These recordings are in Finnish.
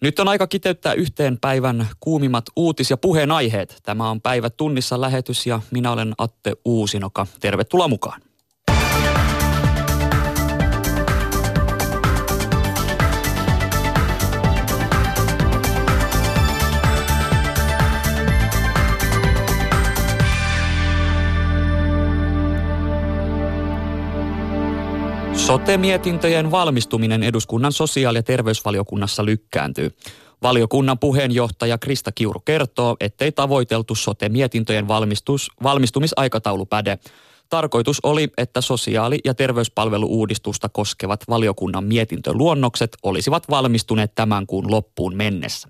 Nyt on aika kiteyttää yhteen päivän kuumimmat uutis- ja puheenaiheet. Tämä on Päivä tunnissa lähetys ja minä olen Atte Uusinoka. Tervetuloa mukaan. Sote-mietintöjen valmistuminen eduskunnan sosiaali- ja terveysvaliokunnassa lykkääntyy. Valiokunnan puheenjohtaja Krista Kiuru kertoo, ettei tavoiteltu sote-mietintöjen valmistus, valmistumisaikataulu päde. Tarkoitus oli, että sosiaali- ja terveyspalveluuudistusta koskevat valiokunnan mietintöluonnokset olisivat valmistuneet tämän kuun loppuun mennessä.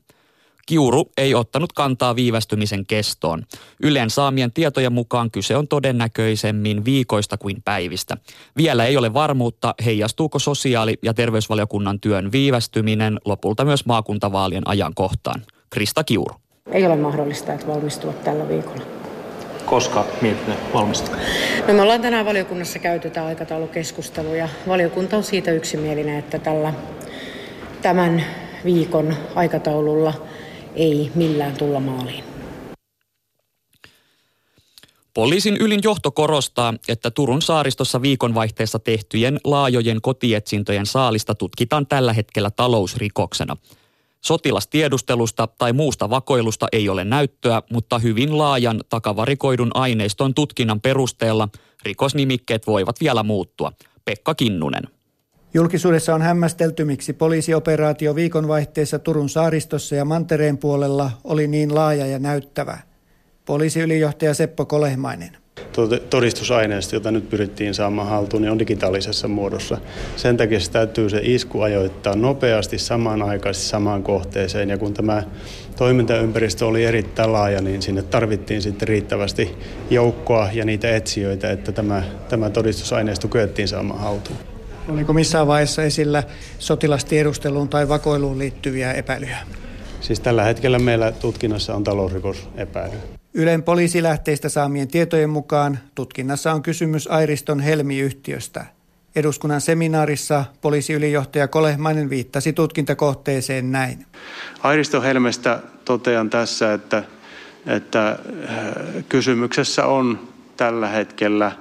Kiuru ei ottanut kantaa viivästymisen kestoon. Yleen saamien tietojen mukaan kyse on todennäköisemmin viikoista kuin päivistä. Vielä ei ole varmuutta, heijastuuko sosiaali- ja terveysvaliokunnan työn viivästyminen lopulta myös maakuntavaalien ajankohtaan. Krista Kiuru. Ei ole mahdollista, että valmistuvat tällä viikolla. Koska mietinnö valmistuu? No me ollaan tänään valiokunnassa käyty tämä aikataulukeskustelu ja valiokunta on siitä yksimielinen, että tällä tämän viikon aikataululla – ei millään tulla maaliin. Poliisin ylin johto korostaa, että Turun saaristossa viikonvaihteessa tehtyjen laajojen kotietsintöjen saalista tutkitaan tällä hetkellä talousrikoksena. Sotilastiedustelusta tai muusta vakoilusta ei ole näyttöä, mutta hyvin laajan takavarikoidun aineiston tutkinnan perusteella rikosnimikkeet voivat vielä muuttua. Pekka Kinnunen. Julkisuudessa on hämmästelty, miksi poliisioperaatio viikonvaihteessa Turun saaristossa ja Mantereen puolella oli niin laaja ja näyttävä. Poliisiylijohtaja Seppo Kolehmainen. Todistusaineisto, jota nyt pyrittiin saamaan haltuun, niin on digitaalisessa muodossa. Sen takia se täytyy se isku ajoittaa nopeasti samanaikaisesti samaan kohteeseen. Ja kun tämä toimintaympäristö oli erittäin laaja, niin sinne tarvittiin sitten riittävästi joukkoa ja niitä etsijöitä, että tämä, tämä todistusaineisto kyettiin saamaan haltuun. Oliko missään vaiheessa esillä sotilastiedusteluun tai vakoiluun liittyviä epäilyjä? Siis tällä hetkellä meillä tutkinnassa on talousrikosepäily. Ylen poliisilähteistä saamien tietojen mukaan tutkinnassa on kysymys Airiston Helmi-yhtiöstä. Eduskunnan seminaarissa poliisiylijohtaja Kolehmainen viittasi tutkintakohteeseen näin. Airiston Helmestä totean tässä, että, että äh, kysymyksessä on tällä hetkellä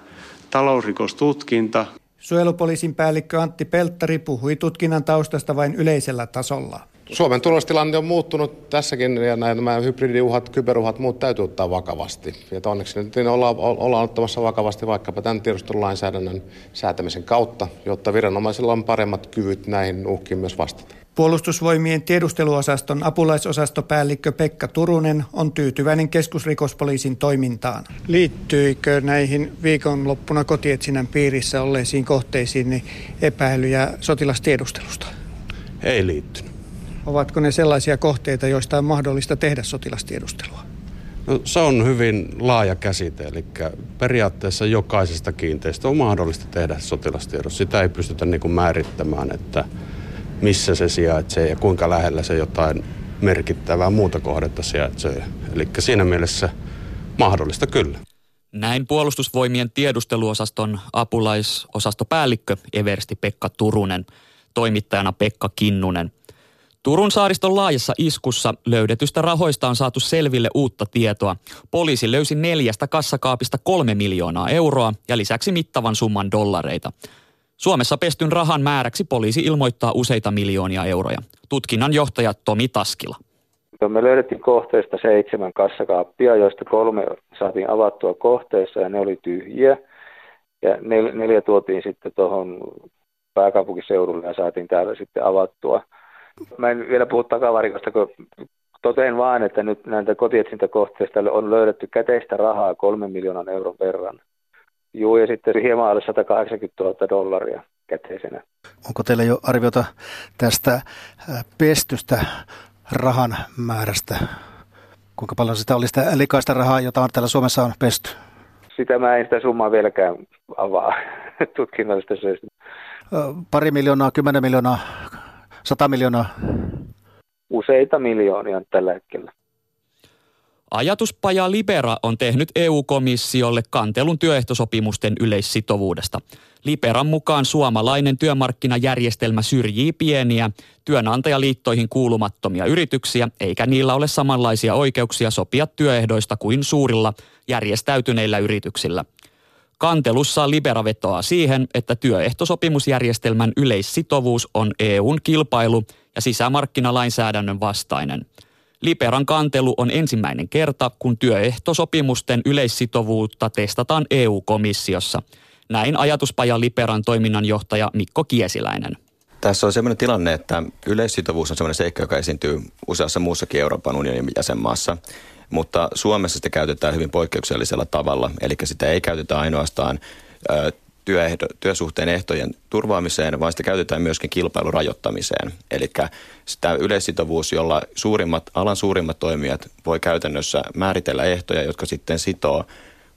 talousrikostutkinta, Suojelupoliisin päällikkö Antti Pelttari puhui tutkinnan taustasta vain yleisellä tasolla. Suomen turvallisuustilanne on muuttunut tässäkin ja nämä hybridiuhat, kyberuhat, muut täytyy ottaa vakavasti. Ja onneksi nyt ollaan, ollaan ottamassa vakavasti vaikkapa tämän tiedustelulainsäädännön säätämisen kautta, jotta viranomaisilla on paremmat kyvyt näihin uhkiin myös vastata. Puolustusvoimien tiedusteluosaston apulaisosastopäällikkö Pekka Turunen on tyytyväinen keskusrikospoliisin toimintaan. Liittyykö näihin viikonloppuna kotietsinnän piirissä olleisiin kohteisiin niin epäilyjä sotilastiedustelusta? Ei liittynyt. Ovatko ne sellaisia kohteita, joista on mahdollista tehdä sotilastiedustelua? No, se on hyvin laaja käsite, eli periaatteessa jokaisesta kiinteistöstä on mahdollista tehdä sotilastiedus. Sitä ei pystytä niin kuin määrittämään, että missä se sijaitsee ja kuinka lähellä se jotain merkittävää muuta kohdetta sijaitsee. Eli siinä mielessä mahdollista kyllä. Näin puolustusvoimien tiedusteluosaston apulaisosastopäällikkö Eversti Pekka Turunen, toimittajana Pekka Kinnunen. Turun saariston laajassa iskussa löydetystä rahoista on saatu selville uutta tietoa. Poliisi löysi neljästä kassakaapista kolme miljoonaa euroa ja lisäksi mittavan summan dollareita. Suomessa pestyn rahan määräksi poliisi ilmoittaa useita miljoonia euroja. Tutkinnan johtaja Tomi Taskila. Me löydettiin kohteesta seitsemän kassakaappia, joista kolme saatiin avattua kohteessa ja ne oli tyhjiä. Ja nel, neljä tuotiin sitten tuohon pääkaupunkiseudulle ja saatiin täällä sitten avattua. Mä en vielä puhu takavarikosta, kun toteen vaan, että nyt näitä kotietsintäkohteista on löydetty käteistä rahaa kolmen miljoonan euron verran. Joo, ja sitten hieman alle 180 000 dollaria käteisenä. Onko teillä jo arviota tästä äh, pestystä rahan määrästä? Kuinka paljon sitä oli sitä likaista rahaa, jota täällä Suomessa on pesty? Sitä mä en sitä summaa vieläkään avaa tutkinnallista syystä. Pari miljoonaa, kymmenen miljoonaa, sata miljoonaa? Useita miljoonia tällä hetkellä. Ajatuspaja Libera on tehnyt EU-komissiolle kantelun työehtosopimusten yleissitovuudesta. Liberan mukaan suomalainen työmarkkinajärjestelmä syrjii pieniä työnantajaliittoihin kuulumattomia yrityksiä, eikä niillä ole samanlaisia oikeuksia sopia työehdoista kuin suurilla järjestäytyneillä yrityksillä. Kantelussa Libera vetoaa siihen, että työehtosopimusjärjestelmän yleissitovuus on EUn kilpailu- ja sisämarkkinalainsäädännön vastainen – Liberan kantelu on ensimmäinen kerta, kun työehtosopimusten yleissitovuutta testataan EU-komissiossa. Näin ajatuspaja Liberan toiminnanjohtaja Mikko Kiesiläinen. Tässä on sellainen tilanne, että yleissitovuus on sellainen seikka, joka esiintyy useassa muussakin Euroopan unionin jäsenmaassa. Mutta Suomessa sitä käytetään hyvin poikkeuksellisella tavalla, eli sitä ei käytetä ainoastaan työehdo, työsuhteen ehtojen turvaamiseen, vaan sitä käytetään myöskin kilpailun rajoittamiseen. Eli sitä yleissitovuus, jolla suurimmat, alan suurimmat toimijat voi käytännössä määritellä ehtoja, jotka sitten sitoo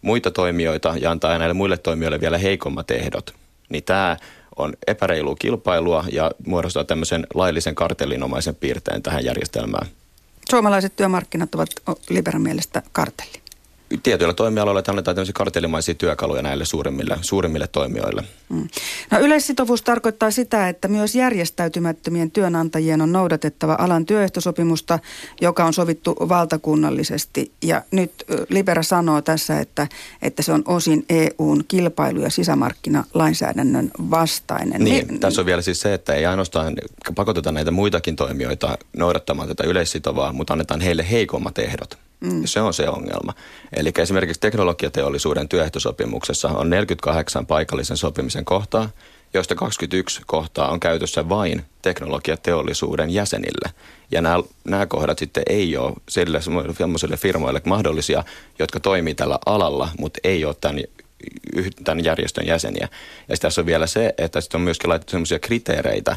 muita toimijoita ja antaa näille muille toimijoille vielä heikommat ehdot. Niin tämä on epäreilu kilpailua ja muodostaa tämmöisen laillisen kartellinomaisen piirteen tähän järjestelmään. Suomalaiset työmarkkinat ovat Liberan mielestä kartelli tietyillä toimialoilla annetaan tämmöisiä kartellimaisia työkaluja näille suurimmille, suurimmille toimijoille. Mm. No yleissitovuus tarkoittaa sitä, että myös järjestäytymättömien työnantajien on noudatettava alan työehtosopimusta, joka on sovittu valtakunnallisesti. Ja nyt Libera sanoo tässä, että, että se on osin EUn kilpailu- ja sisämarkkinalainsäädännön vastainen. Niin, niin, tässä on vielä siis se, että ei ainoastaan pakoteta näitä muitakin toimijoita noudattamaan tätä yleissitovaa, mutta annetaan heille heikommat ehdot. Mm. Se on se ongelma. Eli esimerkiksi teknologiateollisuuden työehtosopimuksessa on 48 paikallisen sopimisen kohtaa, joista 21 kohtaa on käytössä vain teknologiateollisuuden jäsenille. Ja nämä, nämä kohdat sitten ei ole sille sellaisille firmoille mahdollisia, jotka toimii tällä alalla, mutta ei ole tämän, tämän järjestön jäseniä. Ja tässä on vielä se, että sitten on myöskin laitettu sellaisia kriteereitä,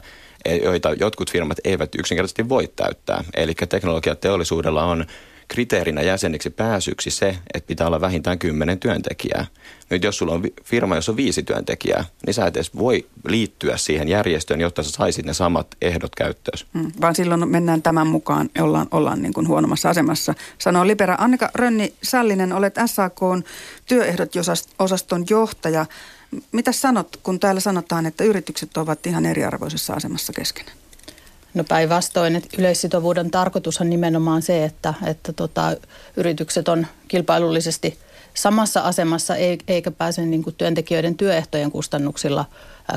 joita jotkut firmat eivät yksinkertaisesti voi täyttää. Eli teknologiateollisuudella on kriteerinä jäseniksi pääsyksi se, että pitää olla vähintään kymmenen työntekijää. Nyt jos sulla on firma, jossa on viisi työntekijää, niin sä et edes voi liittyä siihen järjestöön, jotta sä saisit ne samat ehdot käyttöön. Hmm, vaan silloin mennään tämän mukaan, ollaan, ollaan niin kuin huonommassa asemassa. Sanoo Libera. Annika Rönni Sallinen, olet SAKn työehdot-osaston johtaja. Mitä sanot, kun täällä sanotaan, että yritykset ovat ihan eriarvoisessa asemassa keskenään? No päinvastoin, että yleissitovuuden tarkoitus on nimenomaan se, että, että tota, yritykset on kilpailullisesti samassa asemassa eikä pääse niin kuin työntekijöiden työehtojen kustannuksilla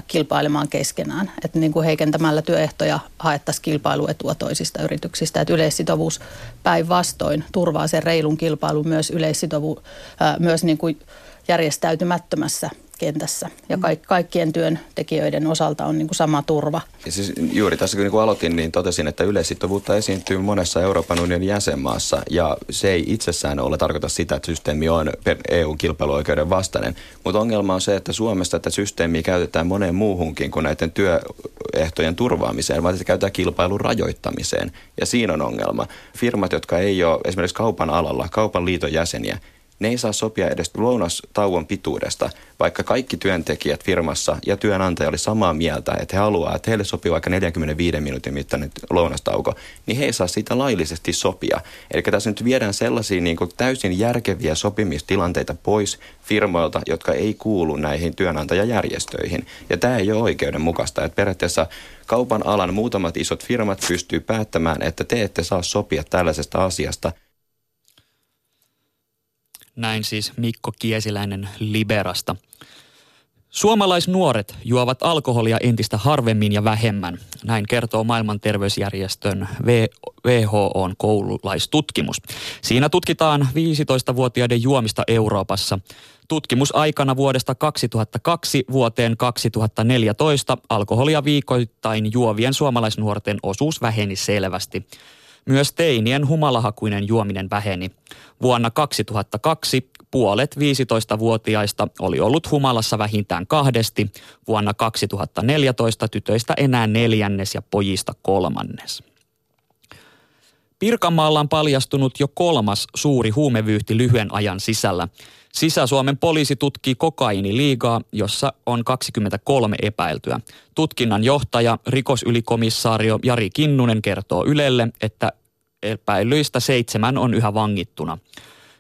kilpailemaan keskenään. Että niin kuin heikentämällä työehtoja haettaisiin kilpailuetua toisista yrityksistä. Että yleissitovuus päinvastoin turvaa sen reilun kilpailun myös yleissitovu, myös niin kuin järjestäytymättömässä kentässä ja mm. ka- kaikkien työntekijöiden osalta on niin kuin sama turva. Ja siis juuri tässä kun niin aloitin, niin totesin, että yleissitovuutta esiintyy monessa Euroopan unionin jäsenmaassa ja se ei itsessään ole tarkoita sitä, että systeemi on EU-kilpailuoikeuden vastainen, mutta ongelma on se, että Suomessa tätä systeemiä käytetään moneen muuhunkin kuin näiden työehtojen turvaamiseen, vaan sitä käytetään kilpailun rajoittamiseen ja siinä on ongelma. Firmat, jotka ei ole esimerkiksi kaupan alalla, kaupan liiton jäseniä, ne ei saa sopia edes lounastauon pituudesta, vaikka kaikki työntekijät firmassa ja työnantaja oli samaa mieltä, että he haluaa, että heille sopii vaikka 45 minuutin mittainen lounastauko, niin he ei saa siitä laillisesti sopia. Eli tässä nyt viedään sellaisia niin kuin täysin järkeviä sopimistilanteita pois firmoilta, jotka ei kuulu näihin työnantajajärjestöihin. Ja tämä ei ole oikeudenmukaista, että periaatteessa kaupan alan muutamat isot firmat pystyy päättämään, että te ette saa sopia tällaisesta asiasta – näin siis Mikko Kiesiläinen Liberasta. Suomalaisnuoret juovat alkoholia entistä harvemmin ja vähemmän. Näin kertoo maailman terveysjärjestön WHOn koululaistutkimus. Siinä tutkitaan 15-vuotiaiden juomista Euroopassa. Tutkimusaikana vuodesta 2002 vuoteen 2014 alkoholia viikoittain juovien suomalaisnuorten osuus väheni selvästi. Myös teinien humalahakuinen juominen väheni. Vuonna 2002 puolet 15-vuotiaista oli ollut humalassa vähintään kahdesti, vuonna 2014 tytöistä enää neljännes ja pojista kolmannes. Pirkanmaalla on paljastunut jo kolmas suuri huumevyyhti lyhyen ajan sisällä. Sisä-Suomen poliisi tutkii kokainiliigaa, jossa on 23 epäiltyä. Tutkinnan johtaja, rikosylikomisaario Jari Kinnunen kertoo Ylelle, että Epäilyistä seitsemän on yhä vangittuna.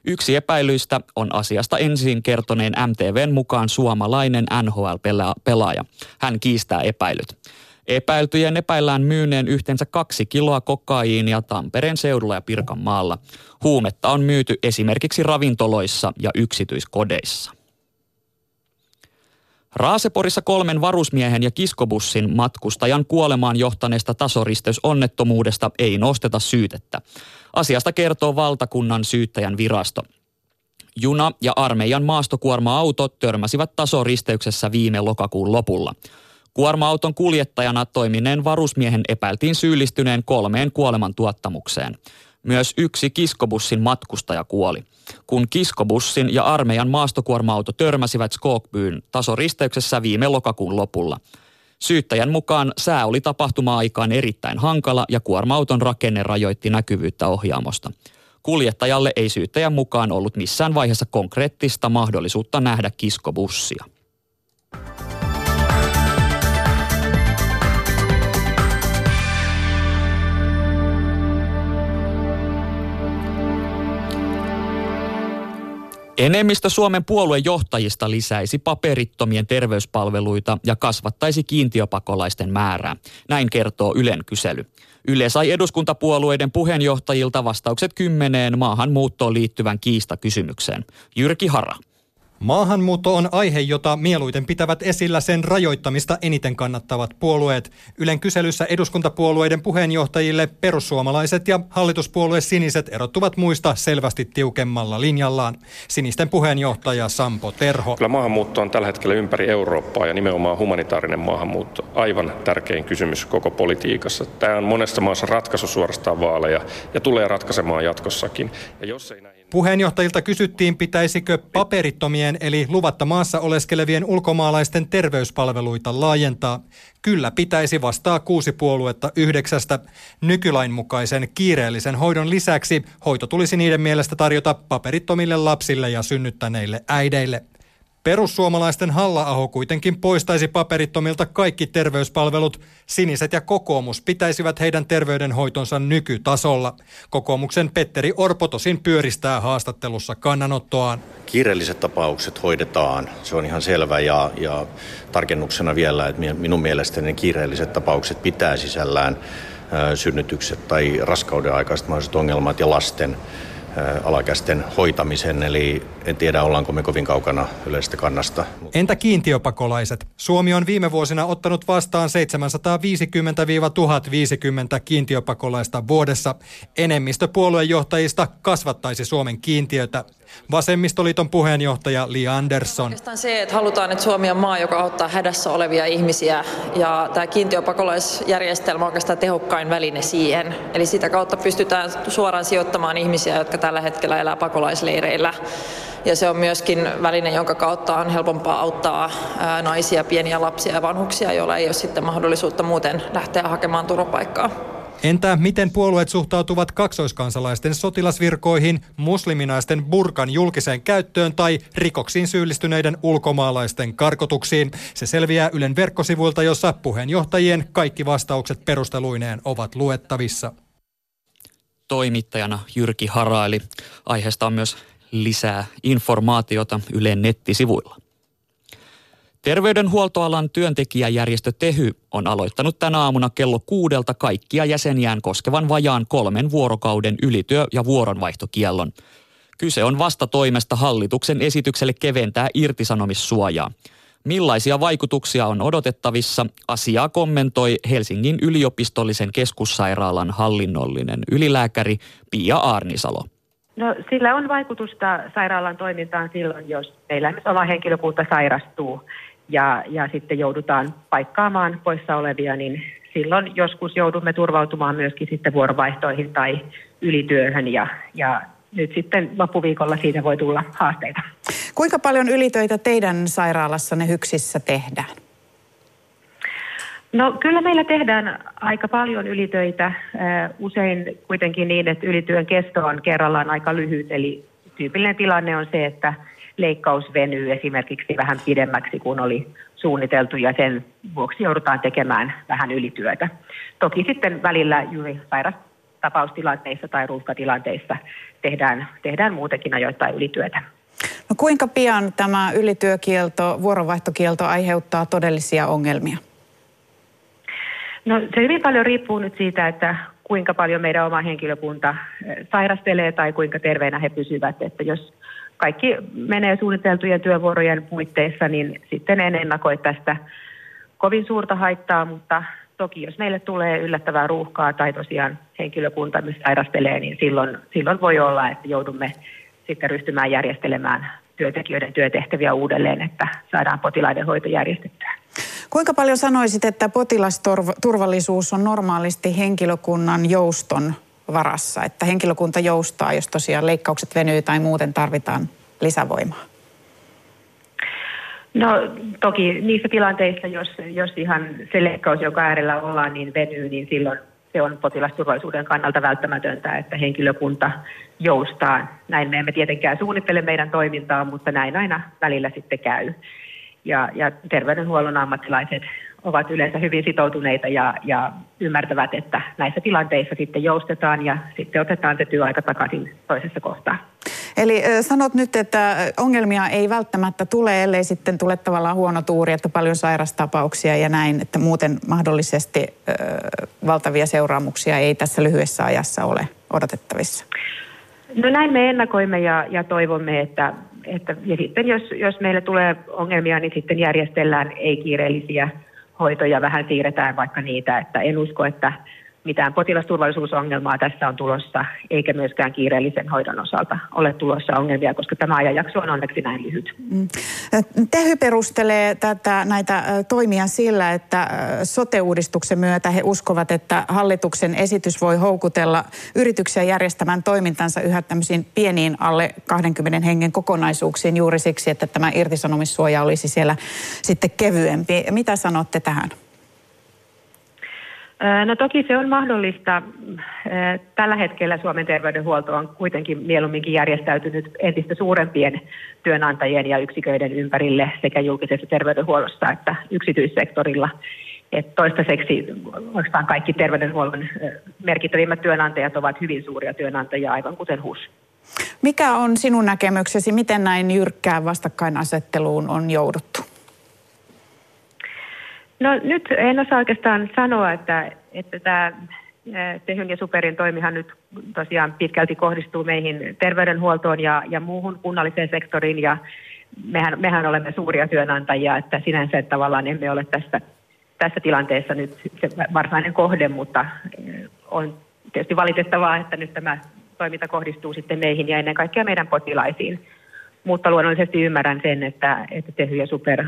Yksi epäilyistä on asiasta ensin kertoneen MTVn mukaan suomalainen NHL-pelaaja. Hän kiistää epäilyt. Epäiltyjen epäillään myyneen yhteensä kaksi kiloa kokaiinia Tampereen seudulla ja Pirkanmaalla. Huumetta on myyty esimerkiksi ravintoloissa ja yksityiskodeissa. Raaseporissa kolmen varusmiehen ja kiskobussin matkustajan kuolemaan johtaneesta tasoristeysonnettomuudesta ei nosteta syytettä. Asiasta kertoo valtakunnan syyttäjän virasto. Juna ja armeijan maastokuorma-autot törmäsivät tasoristeyksessä viime lokakuun lopulla. Kuorma-auton kuljettajana toimineen varusmiehen epäiltiin syyllistyneen kolmeen kuoleman tuottamukseen. Myös yksi kiskobussin matkustaja kuoli. Kun kiskobussin ja armeijan maastokuorma-auto törmäsivät Skogbyyn tasoristeyksessä viime lokakuun lopulla. Syyttäjän mukaan sää oli tapahtuma-aikaan erittäin hankala ja kuorma-auton rakenne rajoitti näkyvyyttä ohjaamosta. Kuljettajalle ei syyttäjän mukaan ollut missään vaiheessa konkreettista mahdollisuutta nähdä kiskobussia. Enemmistö Suomen puoluejohtajista lisäisi paperittomien terveyspalveluita ja kasvattaisi kiintiöpakolaisten määrää. Näin kertoo Ylen kysely. Yle sai eduskuntapuolueiden puheenjohtajilta vastaukset kymmeneen maahanmuuttoon liittyvän kiistakysymykseen. Jyrki Hara. Maahanmuutto on aihe, jota mieluiten pitävät esillä sen rajoittamista eniten kannattavat puolueet. Ylen kyselyssä eduskuntapuolueiden puheenjohtajille perussuomalaiset ja hallituspuolue siniset erottuvat muista selvästi tiukemmalla linjallaan. Sinisten puheenjohtaja Sampo Terho. Kyllä maahanmuutto on tällä hetkellä ympäri Eurooppaa ja nimenomaan humanitaarinen maahanmuutto aivan tärkein kysymys koko politiikassa. Tämä on monessa maassa ratkaisu suorastaan vaaleja ja tulee ratkaisemaan jatkossakin. Ja jos ei näin... Puheenjohtajilta kysyttiin, pitäisikö paperittomien eli luvatta maassa oleskelevien ulkomaalaisten terveyspalveluita laajentaa. Kyllä pitäisi vastaa kuusi puoluetta yhdeksästä. Nykylain mukaisen kiireellisen hoidon lisäksi hoito tulisi niiden mielestä tarjota paperittomille lapsille ja synnyttäneille äideille. Perussuomalaisten Halla-aho kuitenkin poistaisi paperittomilta kaikki terveyspalvelut. Siniset ja kokoomus pitäisivät heidän terveydenhoitonsa nykytasolla. Kokoomuksen Petteri Orpo tosin pyöristää haastattelussa kannanottoaan. Kiireelliset tapaukset hoidetaan, se on ihan selvä ja, ja tarkennuksena vielä, että minun mielestäni kiireelliset tapaukset pitää sisällään synnytykset tai raskauden aikaiset mahdolliset ongelmat ja lasten alakästen hoitamisen, eli en tiedä ollaanko me kovin kaukana yleisestä kannasta. Entä kiintiöpakolaiset? Suomi on viime vuosina ottanut vastaan 750-1050 kiintiöpakolaista vuodessa. Enemmistö puoluejohtajista kasvattaisi Suomen kiintiötä. Vasemmistoliiton puheenjohtaja Li Andersson. Oikeastaan se, että halutaan, että Suomi on maa, joka auttaa hädässä olevia ihmisiä ja tämä kiintiöpakolaisjärjestelmä on oikeastaan tehokkain väline siihen. Eli sitä kautta pystytään suoraan sijoittamaan ihmisiä, jotka tällä hetkellä elää pakolaisleireillä. Ja se on myöskin väline, jonka kautta on helpompaa auttaa naisia, pieniä lapsia ja vanhuksia, joilla ei ole sitten mahdollisuutta muuten lähteä hakemaan turvapaikkaa. Entä miten puolueet suhtautuvat kaksoiskansalaisten sotilasvirkoihin, musliminaisten burkan julkiseen käyttöön tai rikoksiin syyllistyneiden ulkomaalaisten karkotuksiin? Se selviää Ylen verkkosivuilta, jossa puheenjohtajien kaikki vastaukset perusteluineen ovat luettavissa. Toimittajana Jyrki Haraili. Aiheesta on myös lisää informaatiota Ylen nettisivuilla. Terveydenhuoltoalan työntekijäjärjestö Tehy on aloittanut tänä aamuna kello kuudelta kaikkia jäseniään koskevan vajaan kolmen vuorokauden ylityö- ja vuoronvaihtokiellon. Kyse on vastatoimesta hallituksen esitykselle keventää irtisanomissuojaa. Millaisia vaikutuksia on odotettavissa? Asiaa kommentoi Helsingin yliopistollisen keskussairaalan hallinnollinen ylilääkäri Pia Arnisalo. No, sillä on vaikutusta sairaalan toimintaan silloin, jos meillä oma henkilökunta sairastuu ja, ja sitten joudutaan paikkaamaan poissa olevia, niin silloin joskus joudumme turvautumaan myöskin sitten vuorovaihtoihin tai ylityöhön ja, ja nyt sitten loppuviikolla siitä voi tulla haasteita. Kuinka paljon ylitöitä teidän sairaalassanne hyksissä tehdään? No kyllä meillä tehdään aika paljon ylitöitä, usein kuitenkin niin, että ylityön kesto on kerrallaan aika lyhyt, eli tyypillinen tilanne on se, että leikkaus venyy esimerkiksi vähän pidemmäksi kuin oli suunniteltu ja sen vuoksi joudutaan tekemään vähän ylityötä. Toki sitten välillä juuri tapaustilanteissa tai ruuhkatilanteissa tehdään, tehdään muutenkin ajoittain ylityötä. No kuinka pian tämä ylityökielto, vuoronvaihtokielto aiheuttaa todellisia ongelmia? No se hyvin paljon riippuu nyt siitä, että kuinka paljon meidän oma henkilökunta eh, sairastelee tai kuinka terveenä he pysyvät. Että jos kaikki menee suunniteltujen työvuorojen puitteissa, niin sitten en ennakoi tästä kovin suurta haittaa, mutta toki jos meille tulee yllättävää ruuhkaa tai tosiaan henkilökunta sairastelee, niin silloin, silloin voi olla, että joudumme sitten ryhtymään järjestelemään työntekijöiden työtehtäviä uudelleen, että saadaan potilaiden hoito järjestettyä. Kuinka paljon sanoisit, että potilasturvallisuus on normaalisti henkilökunnan jouston varassa, että henkilökunta joustaa, jos tosiaan leikkaukset venyy tai muuten tarvitaan lisävoimaa? No toki niissä tilanteissa, jos, jos ihan se leikkaus, joka äärellä ollaan, niin venyy, niin silloin se on potilasturvallisuuden kannalta välttämätöntä, että henkilökunta joustaa. Näin me emme tietenkään suunnittele meidän toimintaa, mutta näin aina välillä sitten käy. Ja, ja terveydenhuollon ammattilaiset ovat yleensä hyvin sitoutuneita ja, ja ymmärtävät, että näissä tilanteissa sitten joustetaan ja sitten otetaan se työaika takaisin toisessa kohtaa. Eli sanot nyt, että ongelmia ei välttämättä tule, ellei sitten tule tavallaan huono tuuri, että paljon sairastapauksia ja näin, että muuten mahdollisesti ö, valtavia seuraamuksia ei tässä lyhyessä ajassa ole odotettavissa. No näin me ennakoimme ja, ja toivomme, että, että ja sitten jos, jos meille tulee ongelmia, niin sitten järjestellään ei-kiireellisiä hoitoja, vähän siirretään vaikka niitä, että en usko, että mitään potilasturvallisuusongelmaa tässä on tulossa, eikä myöskään kiireellisen hoidon osalta ole tulossa ongelmia, koska tämä ajanjakso on onneksi näin lyhyt. Mm. Tehy perustelee tätä, näitä toimia sillä, että sote-uudistuksen myötä he uskovat, että hallituksen esitys voi houkutella yrityksiä järjestämään toimintansa yhä tämmöisiin pieniin alle 20 hengen kokonaisuuksiin juuri siksi, että tämä irtisanomissuoja olisi siellä sitten kevyempi. Mitä sanotte tähän? No toki se on mahdollista. Tällä hetkellä Suomen terveydenhuolto on kuitenkin mieluumminkin järjestäytynyt entistä suurempien työnantajien ja yksiköiden ympärille sekä julkisessa terveydenhuollossa että yksityissektorilla. Et toistaiseksi oikeastaan kaikki terveydenhuollon merkittävimmät työnantajat ovat hyvin suuria työnantajia, aivan kuten HUS. Mikä on sinun näkemyksesi, miten näin jyrkkään vastakkainasetteluun on jouduttu? No nyt en osaa oikeastaan sanoa, että, että tämä Tehyn ja Superin toimihan nyt tosiaan pitkälti kohdistuu meihin terveydenhuoltoon ja, ja muuhun kunnalliseen sektoriin. Ja mehän, mehän olemme suuria työnantajia, että sinänsä että tavallaan emme ole tässä, tässä tilanteessa nyt se varsinainen kohde, mutta on tietysti valitettavaa, että nyt tämä toiminta kohdistuu sitten meihin ja ennen kaikkea meidän potilaisiin mutta luonnollisesti ymmärrän sen, että, että Tehy ja Super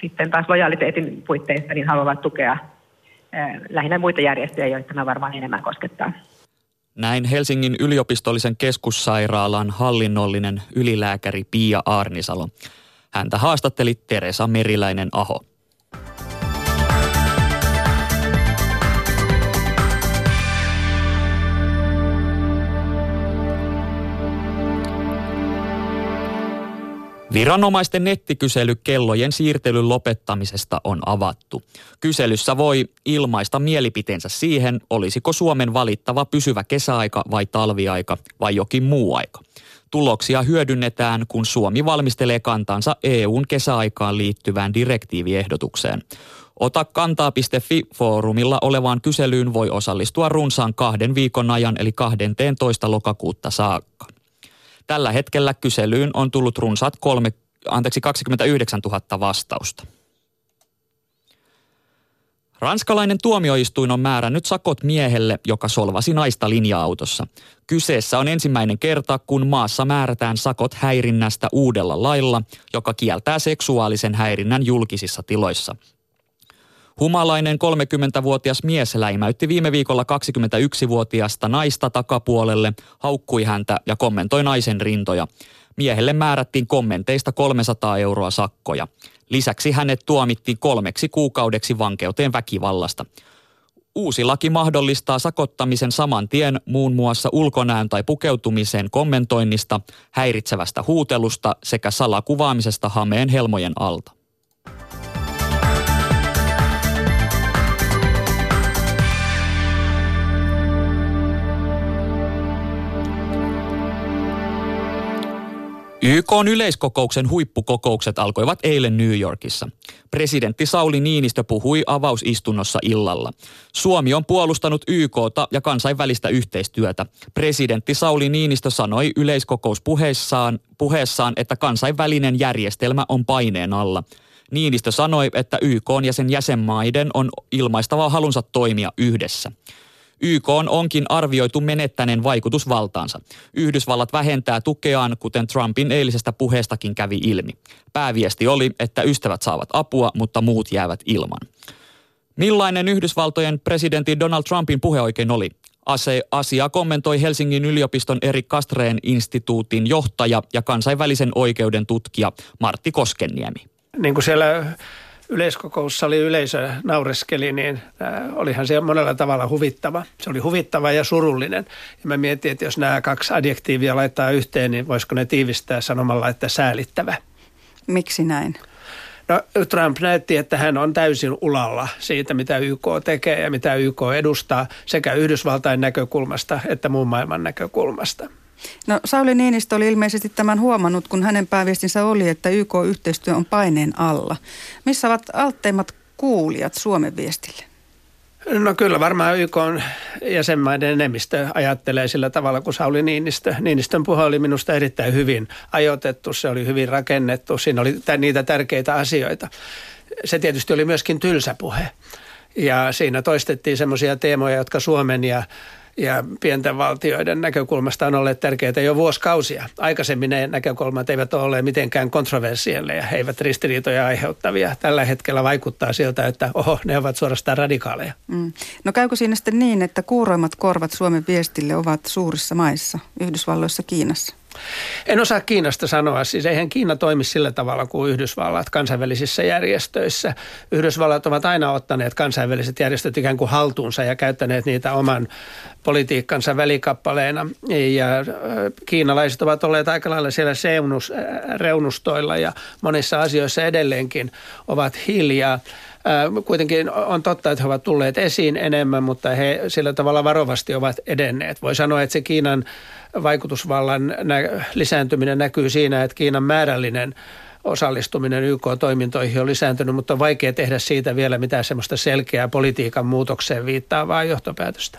sitten taas lojaliteetin puitteissa niin haluavat tukea lähinnä muita järjestöjä, joita tämä varmaan enemmän koskettaa. Näin Helsingin yliopistollisen keskussairaalan hallinnollinen ylilääkäri Pia Arnisalo. Häntä haastatteli Teresa Meriläinen-Aho. Viranomaisten nettikysely kellojen siirtelyn lopettamisesta on avattu. Kyselyssä voi ilmaista mielipiteensä siihen, olisiko Suomen valittava pysyvä kesäaika vai talviaika vai jokin muu aika. Tuloksia hyödynnetään, kun Suomi valmistelee kantansa EUn kesäaikaan liittyvään direktiiviehdotukseen. Ota kantaa.fi-foorumilla olevaan kyselyyn voi osallistua runsaan kahden viikon ajan eli 12. lokakuuta saakka. Tällä hetkellä kyselyyn on tullut runsaat kolme, anteeksi, 29 000 vastausta. Ranskalainen tuomioistuin on määrännyt sakot miehelle, joka solvasi naista linja-autossa. Kyseessä on ensimmäinen kerta, kun maassa määrätään sakot häirinnästä uudella lailla, joka kieltää seksuaalisen häirinnän julkisissa tiloissa. Humalainen 30-vuotias mies läimäytti viime viikolla 21-vuotiasta naista takapuolelle, haukkui häntä ja kommentoi naisen rintoja. Miehelle määrättiin kommenteista 300 euroa sakkoja. Lisäksi hänet tuomittiin kolmeksi kuukaudeksi vankeuteen väkivallasta. Uusi laki mahdollistaa sakottamisen saman tien muun muassa ulkonäön tai pukeutumisen kommentoinnista, häiritsevästä huutelusta sekä salakuvaamisesta hameen helmojen alta. YK yleiskokouksen huippukokoukset alkoivat eilen New Yorkissa. Presidentti Sauli Niinistö puhui avausistunnossa illalla. Suomi on puolustanut YKta ja kansainvälistä yhteistyötä. Presidentti Sauli Niinistö sanoi yleiskokouspuheessaan, puheessaan, että kansainvälinen järjestelmä on paineen alla. Niinistö sanoi, että YK ja sen jäsenmaiden on ilmaistava halunsa toimia yhdessä. YK onkin arvioitu menettäneen vaikutusvaltaansa. Yhdysvallat vähentää tukeaan, kuten Trumpin eilisestä puheestakin kävi ilmi. Pääviesti oli, että ystävät saavat apua, mutta muut jäävät ilman. Millainen Yhdysvaltojen presidentti Donald Trumpin puhe oikein oli? Ase asia kommentoi Helsingin yliopiston Erik Kastreen instituutin johtaja ja kansainvälisen oikeuden tutkija Martti Koskenniemi. Niin kuin siellä yleiskokoussa oli yleisö naureskeli, niin olihan se monella tavalla huvittava. Se oli huvittava ja surullinen. Ja mä mietin, että jos nämä kaksi adjektiivia laittaa yhteen, niin voisiko ne tiivistää sanomalla, että säälittävä. Miksi näin? No, Trump näytti, että hän on täysin ulalla siitä, mitä YK tekee ja mitä YK edustaa sekä Yhdysvaltain näkökulmasta että muun maailman näkökulmasta. No Sauli Niinistö oli ilmeisesti tämän huomannut, kun hänen pääviestinsä oli, että YK-yhteistyö on paineen alla. Missä ovat altteimmat kuulijat Suomen viestille? No kyllä varmaan YK on jäsenmaiden enemmistö ajattelee sillä tavalla kuin Sauli Niinistö. Niinistön puhe oli minusta erittäin hyvin ajoitettu, se oli hyvin rakennettu, siinä oli niitä tärkeitä asioita. Se tietysti oli myöskin tylsä puhe ja siinä toistettiin semmoisia teemoja, jotka Suomen ja ja pienten valtioiden näkökulmasta on olleet tärkeitä jo vuosikausia. Aikaisemmin ne näkökulmat eivät ole mitenkään kontroversielle ja he eivät ristiriitoja aiheuttavia. Tällä hetkellä vaikuttaa siltä, että oho, ne ovat suorastaan radikaaleja. Mm. No käykö siinä sitten niin, että kuuroimmat korvat Suomen viestille ovat suurissa maissa, Yhdysvalloissa, Kiinassa? En osaa Kiinasta sanoa. Siis eihän Kiina toimi sillä tavalla kuin Yhdysvallat kansainvälisissä järjestöissä. Yhdysvallat ovat aina ottaneet kansainväliset järjestöt ikään kuin haltuunsa ja käyttäneet niitä oman politiikkansa välikappaleena. Ja kiinalaiset ovat olleet aika lailla siellä seunus, reunustoilla ja monissa asioissa edelleenkin ovat hiljaa. Kuitenkin on totta, että he ovat tulleet esiin enemmän, mutta he sillä tavalla varovasti ovat edenneet. Voi sanoa, että se Kiinan vaikutusvallan lisääntyminen näkyy siinä, että Kiinan määrällinen osallistuminen YK-toimintoihin on lisääntynyt, mutta on vaikea tehdä siitä vielä mitään semmoista selkeää politiikan muutokseen viittaavaa johtopäätöstä.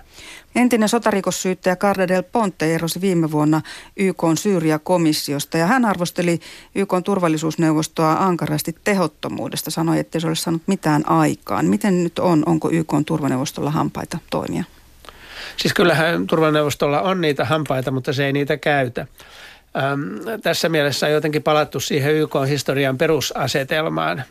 Entinen sotarikossyyttäjä Carla del Ponte erosi viime vuonna YK Syyria-komissiosta ja hän arvosteli YK turvallisuusneuvostoa ankarasti tehottomuudesta, sanoi, että se olisi saanut mitään aikaan. Miten nyt on, onko YK turvaneuvostolla hampaita toimia? Siis kyllähän turvaneuvostolla on niitä hampaita, mutta se ei niitä käytä. Ähm, tässä mielessä on jotenkin palattu siihen YK-historian perusasetelmaan. Äh,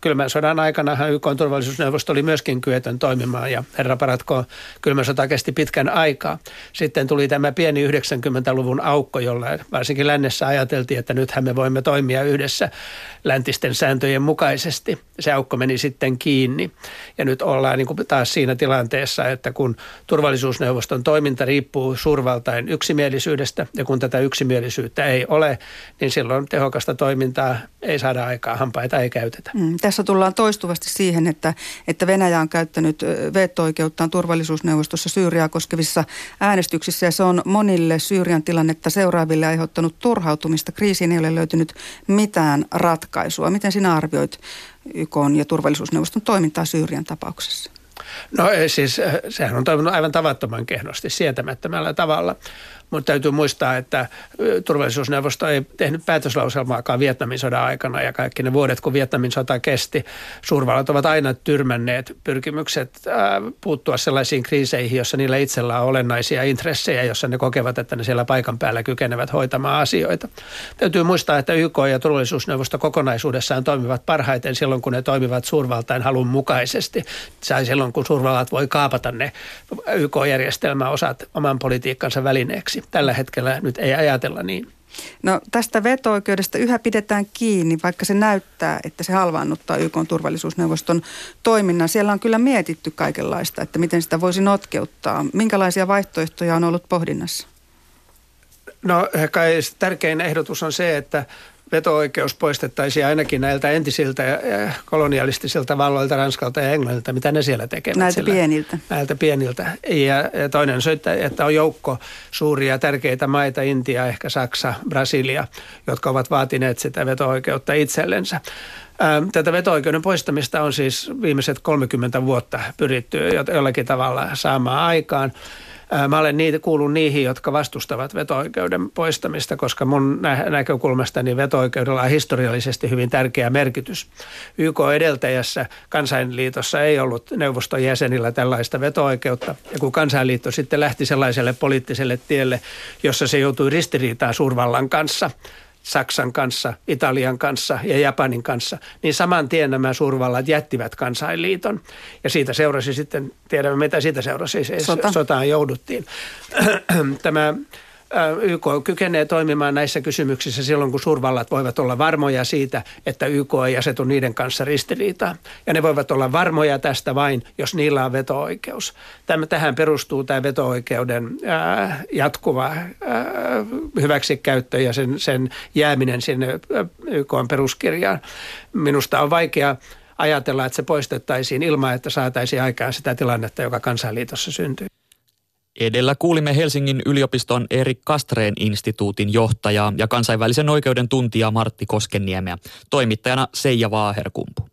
kylmän sodan aikana YK turvallisuusneuvosto oli myöskin kyetön toimimaan ja herra paratko, kylmän sota kesti pitkän aikaa. Sitten tuli tämä pieni 90-luvun aukko, jolla varsinkin lännessä ajateltiin, että nythän me voimme toimia yhdessä läntisten sääntöjen mukaisesti. Se aukko meni sitten kiinni ja nyt ollaan niin kuin taas siinä tilanteessa, että kun turvallisuusneuvoston toiminta riippuu suurvaltain yksimielisyydestä ja kun tätä yksimielisyyttä ei ole, niin silloin tehokasta toimintaa ei saada aikaa, hampaita ei käytetä. Mm, tässä tullaan toistuvasti siihen, että, että Venäjä on käyttänyt veto-oikeuttaan turvallisuusneuvostossa Syyriaa koskevissa äänestyksissä ja se on monille Syyrian tilannetta seuraaville aiheuttanut turhautumista. Kriisiin ei ole löytynyt mitään ratkaisua. Miten sinä arvioit YK ja turvallisuusneuvoston toimintaa Syyrian tapauksessa? No siis eh, sehän on toiminut aivan tavattoman kehnosti, sietämättömällä tavalla. Mutta täytyy muistaa, että turvallisuusneuvosto ei tehnyt päätöslauselmaakaan Vietnamin sodan aikana ja kaikki ne vuodet, kun Vietnamin sota kesti, suurvallat ovat aina tyrmänneet pyrkimykset puuttua sellaisiin kriiseihin, jossa niillä itsellä on olennaisia intressejä, jossa ne kokevat, että ne siellä paikan päällä kykenevät hoitamaan asioita. Täytyy muistaa, että YK ja turvallisuusneuvosto kokonaisuudessaan toimivat parhaiten silloin, kun ne toimivat suurvaltain halun mukaisesti. Tai silloin, kun suurvallat voi kaapata ne YK-järjestelmän osat oman politiikkansa välineeksi tällä hetkellä nyt ei ajatella niin. No tästä veto-oikeudesta yhä pidetään kiinni, vaikka se näyttää, että se halvaannuttaa YK turvallisuusneuvoston toiminnan. Siellä on kyllä mietitty kaikenlaista, että miten sitä voisi notkeuttaa. Minkälaisia vaihtoehtoja on ollut pohdinnassa? No kai tärkein ehdotus on se, että veto-oikeus poistettaisiin ainakin näiltä entisiltä kolonialistisilta valloilta, Ranskalta ja Englannilta, mitä ne siellä tekevät. Näiltä sillä, pieniltä. Näiltä pieniltä. Ja, ja toinen on se, että, että on joukko suuria tärkeitä maita, Intia, ehkä Saksa, Brasilia, jotka ovat vaatineet sitä veto-oikeutta itsellensä. Tätä veto-oikeuden poistamista on siis viimeiset 30 vuotta pyritty jollakin tavalla saamaan aikaan. Mä olen niitä, kuulun niihin, jotka vastustavat veto-oikeuden poistamista, koska mun näkökulmastani veto-oikeudella on historiallisesti hyvin tärkeä merkitys. YK edeltäjässä kansainliitossa ei ollut neuvoston jäsenillä tällaista veto-oikeutta. Ja kun kansainliitto sitten lähti sellaiselle poliittiselle tielle, jossa se joutui ristiriitaan suurvallan kanssa – Saksan kanssa, Italian kanssa ja Japanin kanssa, niin saman tien nämä suurvallat jättivät kansainliiton. Ja siitä seurasi sitten, tiedämme mitä siitä seurasi, Sota. sotaan jouduttiin. Tämä YK kykenee toimimaan näissä kysymyksissä silloin, kun suurvallat voivat olla varmoja siitä, että YK ei asetu niiden kanssa ristiriitaan. Ja ne voivat olla varmoja tästä vain, jos niillä on veto-oikeus. Tämä, tähän perustuu tämä veto-oikeuden jatkuva hyväksikäyttö ja sen, sen jääminen sinne YK peruskirjaan. Minusta on vaikea ajatella, että se poistettaisiin ilman, että saataisiin aikaan sitä tilannetta, joka kansainliitossa syntyy. Edellä kuulimme Helsingin yliopiston Erik Kastreen instituutin johtajaa ja kansainvälisen oikeuden tuntijaa Martti Koskenniemeä, toimittajana Seija Vaaherkumpu.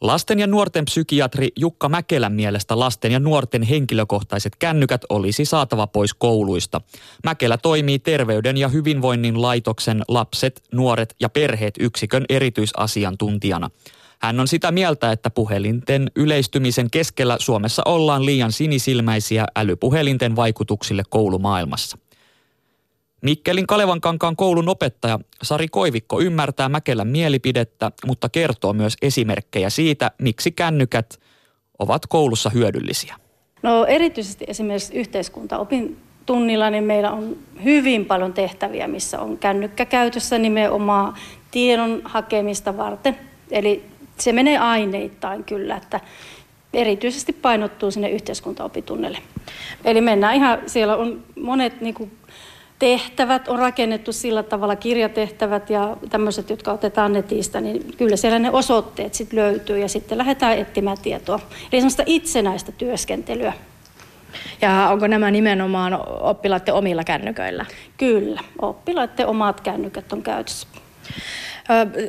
Lasten ja nuorten psykiatri Jukka Mäkelän mielestä lasten ja nuorten henkilökohtaiset kännykät olisi saatava pois kouluista. Mäkelä toimii Terveyden ja hyvinvoinnin laitoksen lapset, nuoret ja perheet yksikön erityisasiantuntijana – hän on sitä mieltä, että puhelinten yleistymisen keskellä Suomessa ollaan liian sinisilmäisiä älypuhelinten vaikutuksille koulumaailmassa. Mikkelin Kalevankankaan koulun opettaja Sari Koivikko ymmärtää Mäkelän mielipidettä, mutta kertoo myös esimerkkejä siitä, miksi kännykät ovat koulussa hyödyllisiä. No erityisesti esimerkiksi yhteiskuntaopin tunnilla niin meillä on hyvin paljon tehtäviä, missä on kännykkä käytössä nimenomaan tiedon hakemista varten. Eli se menee aineittain kyllä, että erityisesti painottuu sinne yhteiskuntaopitunnelle. Eli mennään ihan, siellä on monet niin kuin, tehtävät on rakennettu sillä tavalla, kirjatehtävät ja tämmöiset, jotka otetaan netistä, niin kyllä siellä ne osoitteet sitten löytyy ja sitten lähdetään etsimään tietoa. Eli semmoista itsenäistä työskentelyä. Ja onko nämä nimenomaan oppilaiden omilla kännyköillä? Kyllä, oppilaiden omat kännykät on käytössä.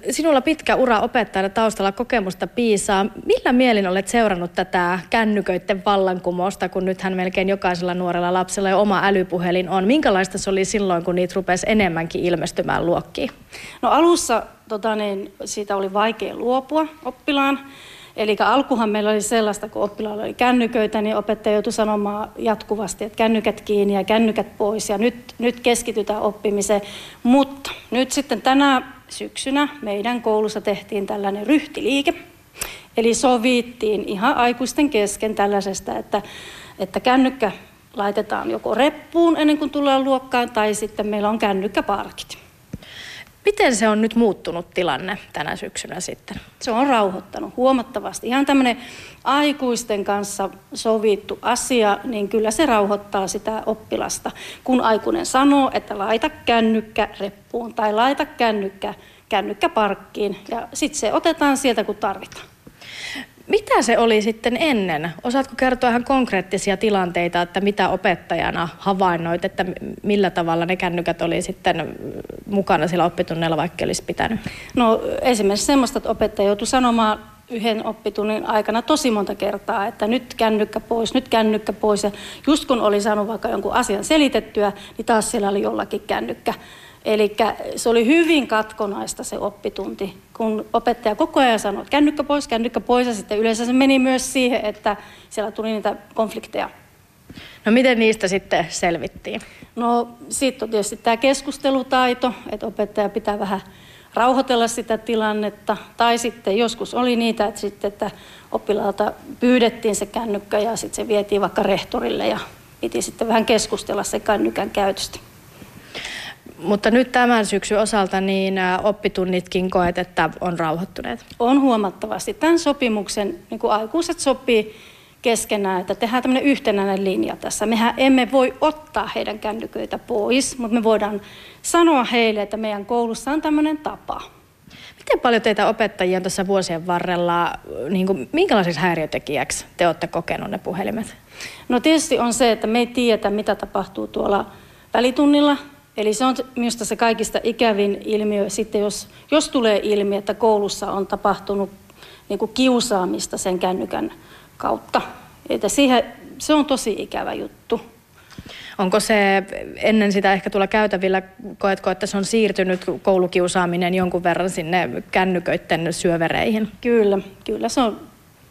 Sinulla pitkä ura opettajana taustalla kokemusta piisaa. Millä mielin olet seurannut tätä kännyköiden vallankumousta, kun nythän melkein jokaisella nuorella lapsella jo oma älypuhelin on? Minkälaista se oli silloin, kun niitä rupesi enemmänkin ilmestymään luokkiin? No alussa tota niin, siitä oli vaikea luopua oppilaan. Eli alkuhan meillä oli sellaista, kun oppilailla oli kännyköitä, niin opettaja joutui sanomaan jatkuvasti, että kännykät kiinni ja kännykät pois ja nyt, nyt keskitytään oppimiseen. Mutta nyt sitten tänä syksynä meidän koulussa tehtiin tällainen ryhtiliike. Eli sovittiin ihan aikuisten kesken tällaisesta, että, että kännykkä laitetaan joko reppuun ennen kuin tullaan luokkaan tai sitten meillä on kännykkäparkit. Miten se on nyt muuttunut tilanne tänä syksynä sitten? Se on rauhoittanut huomattavasti. Ihan tämmöinen aikuisten kanssa sovittu asia, niin kyllä se rauhoittaa sitä oppilasta. Kun aikuinen sanoo, että laita kännykkä reppuun tai laita kännykkä kännykkäparkkiin ja sitten se otetaan sieltä kun tarvitaan. Mitä se oli sitten ennen? Osaatko kertoa ihan konkreettisia tilanteita, että mitä opettajana havainnoit, että millä tavalla ne kännykät oli sitten mukana sillä oppitunneilla, vaikka olisi pitänyt? No esimerkiksi semmoista, että opettaja joutui sanomaan yhden oppitunnin aikana tosi monta kertaa, että nyt kännykkä pois, nyt kännykkä pois. Ja just kun oli saanut vaikka jonkun asian selitettyä, niin taas siellä oli jollakin kännykkä. Eli se oli hyvin katkonaista se oppitunti, kun opettaja koko ajan sanoi, että kännykkä pois, kännykkä pois, ja sitten yleensä se meni myös siihen, että siellä tuli niitä konflikteja. No miten niistä sitten selvittiin? No sitten on tietysti tämä keskustelutaito, että opettaja pitää vähän rauhoitella sitä tilannetta. Tai sitten joskus oli niitä, että, sitten, että oppilaalta pyydettiin se kännykkä ja sitten se vietiin vaikka rehtorille ja piti sitten vähän keskustella se kännykän käytöstä. Mutta nyt tämän syksyn osalta niin oppitunnitkin koet, että on rauhoittuneet. On huomattavasti. Tämän sopimuksen niin kuin aikuiset sopii keskenään, että tehdään tämmöinen yhtenäinen linja tässä. Mehän emme voi ottaa heidän kännyköitä pois, mutta me voidaan sanoa heille, että meidän koulussa on tämmöinen tapa. Miten paljon teitä opettajia on tässä vuosien varrella, niin kuin, minkälaiseksi häiriötekijäksi te olette kokenut ne puhelimet? No tietysti on se, että me ei tiedä, mitä tapahtuu tuolla välitunnilla. Eli se on minusta se kaikista ikävin ilmiö sitten, jos, jos tulee ilmi, että koulussa on tapahtunut niin kuin kiusaamista sen kännykän kautta. Että siihen, se on tosi ikävä juttu. Onko se ennen sitä ehkä tuolla käytävillä, koetko, että se on siirtynyt koulukiusaaminen jonkun verran sinne kännyköiden syövereihin? Kyllä, kyllä se on,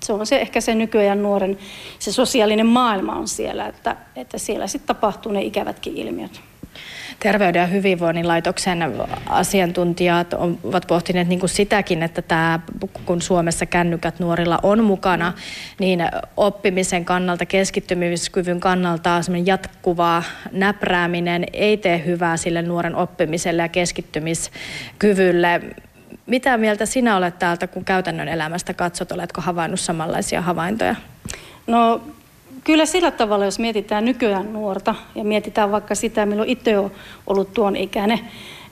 se on se ehkä se nykyajan nuoren, se sosiaalinen maailma on siellä, että, että siellä sitten tapahtuu ne ikävätkin ilmiöt. Terveyden ja hyvinvoinnin laitoksen asiantuntijat ovat pohtineet niin kuin sitäkin, että tämä, kun Suomessa kännykät nuorilla on mukana, niin oppimisen kannalta, keskittymiskyvyn kannalta jatkuva näprääminen ei tee hyvää sille nuoren oppimiselle ja keskittymiskyvylle. Mitä mieltä sinä olet täältä, kun käytännön elämästä katsot, oletko havainnut samanlaisia havaintoja? No Kyllä sillä tavalla, jos mietitään nykyään nuorta ja mietitään vaikka sitä, milloin itse on ollut tuon ikäinen,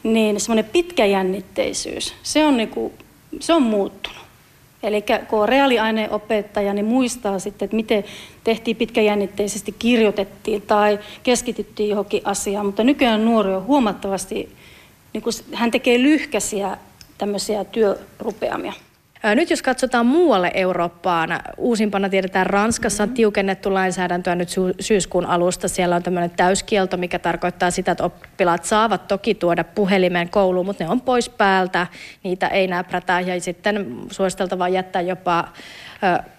niin semmoinen pitkäjännitteisyys, se on, niinku, se on muuttunut. Eli kun on reaaliaineen opettaja, niin muistaa sitten, että miten tehtiin pitkäjännitteisesti, kirjoitettiin tai keskityttiin johonkin asiaan. Mutta nykyään nuori on huomattavasti, niin kuin hän tekee lyhkäisiä tämmöisiä työrupeamia. Nyt jos katsotaan muualle Eurooppaan, uusimpana tiedetään Ranskassa on mm-hmm. tiukennettu lainsäädäntöä nyt syyskuun alusta. Siellä on tämmöinen täyskielto, mikä tarkoittaa sitä, että oppilaat saavat toki tuoda puhelimen kouluun, mutta ne on pois päältä, niitä ei näprätä ja sitten suositeltavaa jättää jopa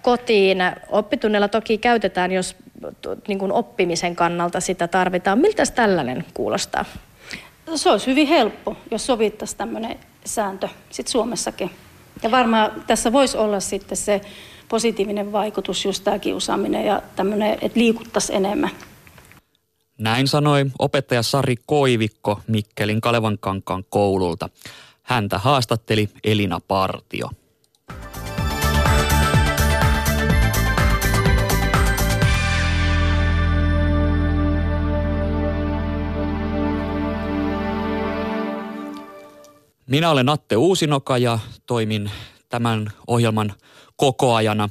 kotiin. Oppitunnilla toki käytetään, jos niin kuin oppimisen kannalta sitä tarvitaan. Miltä tällainen kuulostaa? Se olisi hyvin helppo, jos sovittaisiin tämmöinen sääntö sitten Suomessakin. Ja varmaan tässä voisi olla sitten se positiivinen vaikutus, just tämä kiusaaminen ja tämmöinen, että liikuttaisiin enemmän. Näin sanoi opettaja Sari Koivikko Mikkelin Kalevankankaan koululta. Häntä haastatteli Elina Partio. Minä olen Atte Uusinoka ja toimin tämän ohjelman kokoajana.